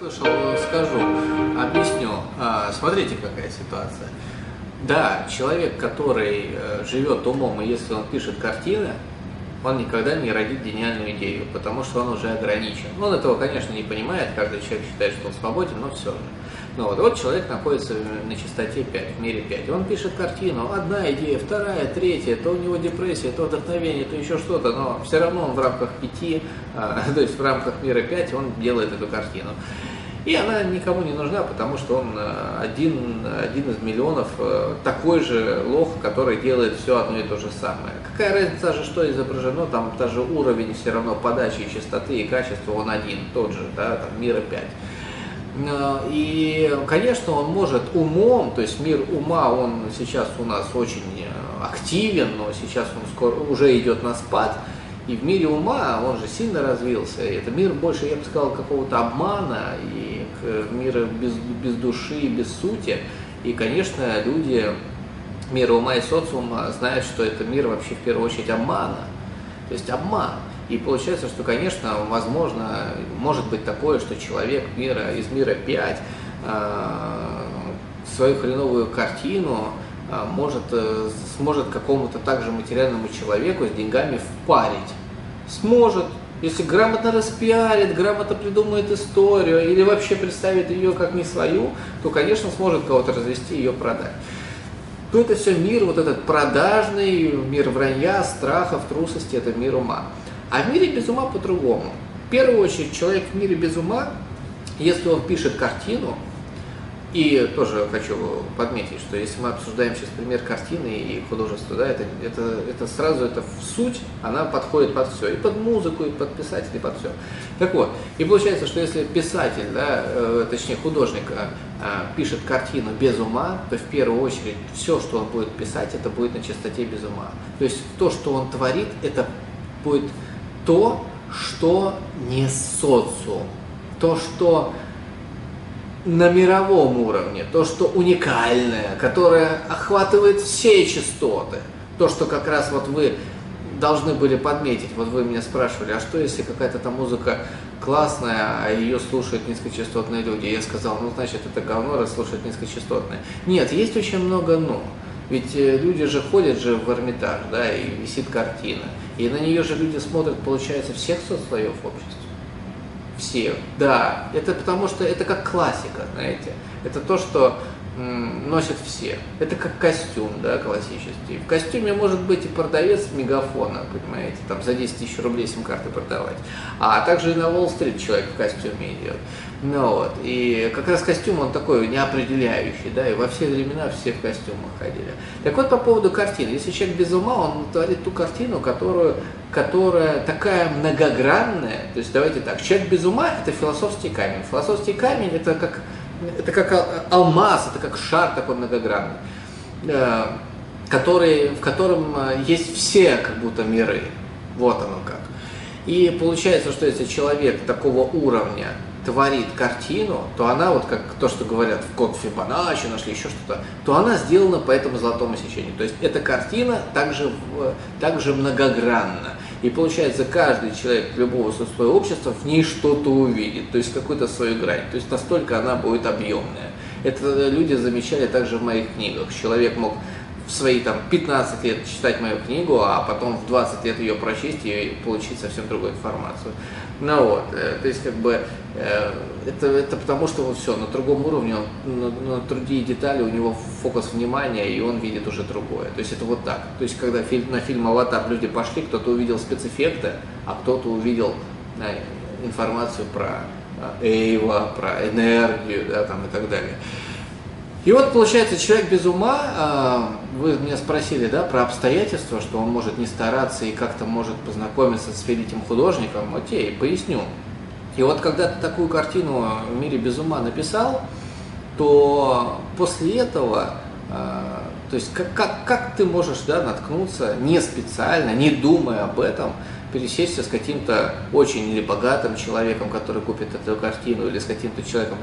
слышал, скажу, объясню. А, смотрите, какая ситуация. Да, человек, который э, живет умом, и если он пишет картины, он никогда не родит гениальную идею, потому что он уже ограничен. Он этого, конечно, не понимает, каждый человек считает, что он свободен, но все же. Ну вот, вот человек находится на частоте 5, в мире 5. Он пишет картину, одна идея, вторая, третья, то у него депрессия, то вдохновение, то еще что-то, но все равно он в рамках 5, а, то есть в рамках мира 5 он делает эту картину. И она никому не нужна, потому что он а, один, один из миллионов а, такой же лох, который делает все одно и то же самое. Какая разница же, что изображено, там даже уровень все равно подачи частоты и качества, он один, тот же, да, там мира 5. Э, и, конечно, он может умом, то есть мир ума, он сейчас у нас очень э, активен, но сейчас он скоро уже идет на спад. И в мире ума он же сильно развился. И это мир больше, я бы сказал, какого-то обмана и мира без, без души, без сути. И, конечно, люди мира ума и социума знают, что это мир вообще в первую очередь обмана. То есть обман. И получается, что, конечно, возможно, может быть такое, что человек мира, из мира 5 э, свою хреновую картину э, может, э, сможет какому-то также материальному человеку с деньгами впарить. Сможет, если грамотно распиарит, грамотно придумает историю или вообще представит ее как не свою, то, конечно, сможет кого-то развести и ее продать. То это все мир, вот этот продажный, мир вранья, страхов, трусости, это мир ума. А в мире без ума по-другому. В первую очередь, человек в мире без ума, если он пишет картину, и тоже хочу подметить, что если мы обсуждаем сейчас пример картины и художества, да, это, это, это сразу это в суть, она подходит под все, и под музыку, и под писателя, и под все. Так вот, и получается, что если писатель, да, э, точнее художник э, э, пишет картину без ума, то в первую очередь все, что он будет писать, это будет на чистоте без ума. То есть то, что он творит, это будет то, что не социум, то, что на мировом уровне, то, что уникальное, которое охватывает все частоты, то, что как раз вот вы должны были подметить, вот вы меня спрашивали, а что если какая-то там музыка классная, а ее слушают низкочастотные люди? Я сказал, ну значит это говно, раз слушают низкочастотные. Нет, есть очень много «но». Ведь э, люди же ходят же в Эрмитаж, да, и висит картина. И на нее же люди смотрят, получается, всех сослоев общества. Всех. Да, это потому что это как классика, знаете. Это то, что носят все. Это как костюм, да, классический. В костюме может быть и продавец мегафона, понимаете, там за 10 тысяч рублей сим-карты продавать. А также и на Уолл-стрит человек в костюме идет. Ну вот, и как раз костюм он такой неопределяющий, да, и во все времена все в костюмах ходили. Так вот, по поводу картины. Если человек без ума, он творит ту картину, которую, которая такая многогранная. То есть, давайте так, человек без ума – это философский камень. Философский камень – это как это как алмаз, это как шар такой многогранный, э, который, в котором э, есть все как будто миры. Вот оно как. И получается, что если человек такого уровня творит картину, то она, вот как то, что говорят в код Фибоначчи, нашли еще что-то, то она сделана по этому золотому сечению. То есть эта картина также, также многогранна. И получается, каждый человек любого слоя общества в ней что-то увидит, то есть какую-то свою грань. То есть настолько она будет объемная. Это люди замечали также в моих книгах. Человек мог в свои там 15 лет читать мою книгу, а потом в 20 лет ее прочесть и получить совсем другую информацию. Ну вот, э, то есть как бы э, это, это потому, что вот все, на другом уровне, он, на, на другие детали у него фокус внимания, и он видит уже другое. То есть это вот так. То есть когда фильм, на фильм «Аватар» люди пошли, кто-то увидел спецэффекты, а кто-то увидел да, информацию про Эйва, про энергию, да, там и так далее. И вот получается, человек без ума, а, вы меня спросили, да, про обстоятельства, что он может не стараться и как-то может познакомиться с великим художником, окей, поясню. И вот когда ты такую картину в мире без ума написал, то после этого, а, то есть как, как, как ты можешь да, наткнуться не специально, не думая об этом, пересечься с каким-то очень или богатым человеком, который купит эту картину, или с каким-то человеком,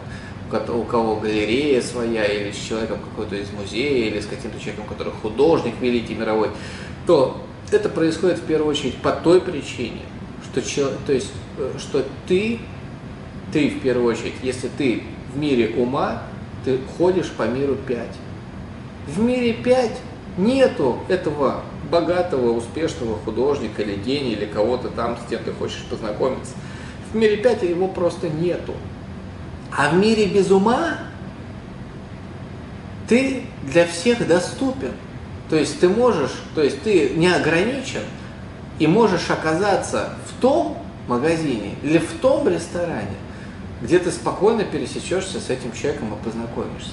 у кого галерея своя, или с человеком какой-то из музея, или с каким-то человеком, который художник великий мировой, то это происходит в первую очередь по той причине, что, то есть, э, что ты ты в первую очередь, если ты в мире ума, ты ходишь по миру 5. В мире 5 нету этого богатого, успешного художника или гения, или кого-то там, с кем ты хочешь познакомиться. В мире 5 его просто нету. А в мире без ума ты для всех доступен. То есть ты можешь, то есть ты не ограничен и можешь оказаться в том магазине или в том ресторане, где ты спокойно пересечешься с этим человеком и познакомишься.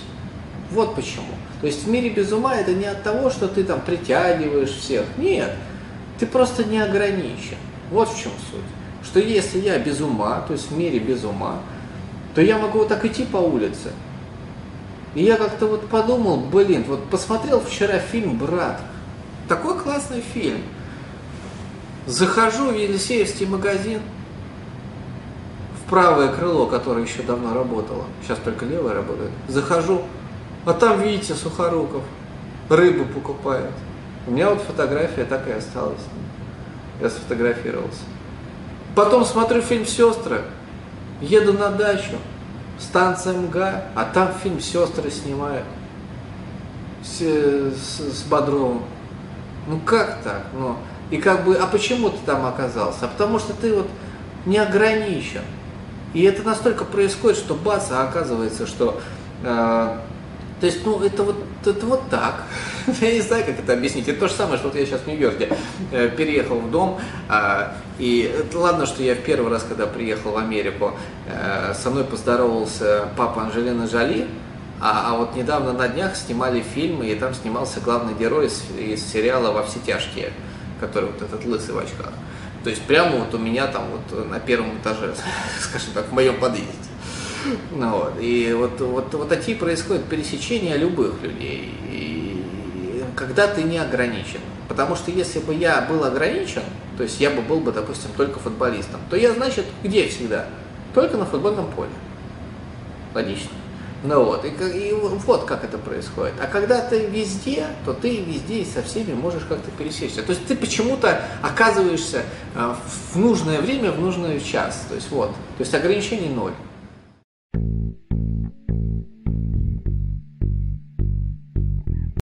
Вот почему. То есть в мире без ума это не от того, что ты там притягиваешь всех. Нет, ты просто не ограничен. Вот в чем суть. Что если я без ума, то есть в мире без ума, то я могу вот так идти по улице. И я как-то вот подумал, блин, вот посмотрел вчера фильм «Брат». Такой классный фильм. Захожу в Елисеевский магазин, в правое крыло, которое еще давно работало, сейчас только левое работает, захожу, а там, видите, Сухоруков рыбу покупает. У меня вот фотография так и осталась. Я сфотографировался. Потом смотрю фильм «Сестры», еду на дачу, станция МГА, а там фильм «Сестры» снимают с, с, с Бодровым. Ну как так? Ну, и как бы, а почему ты там оказался? А потому что ты вот не ограничен. И это настолько происходит, что бац, а оказывается, что э, то есть, ну, это вот, это вот так. я не знаю, как это объяснить. Это то же самое, что вот я сейчас в Нью-Йорке э, переехал в дом, э, и это, ладно, что я в первый раз, когда приехал в Америку, э, со мной поздоровался папа Анжелина Джоли, а, а вот недавно на днях снимали фильмы, и там снимался главный герой из, из сериала «Во все тяжкие», который вот этот лысый в очках. То есть прямо вот у меня там вот на первом этаже, скажем так, в моем подъезде. Ну, вот. И вот, вот, вот такие происходят пересечения любых людей, и, когда ты не ограничен. Потому что если бы я был ограничен, то есть я бы был бы, допустим, только футболистом, то я, значит, где всегда? Только на футбольном поле. Логично. Ну вот, и, и вот как это происходит. А когда ты везде, то ты везде и со всеми можешь как-то пересечься. То есть ты почему-то оказываешься э, в нужное время, в нужный час. То есть вот, то есть ограничений ноль.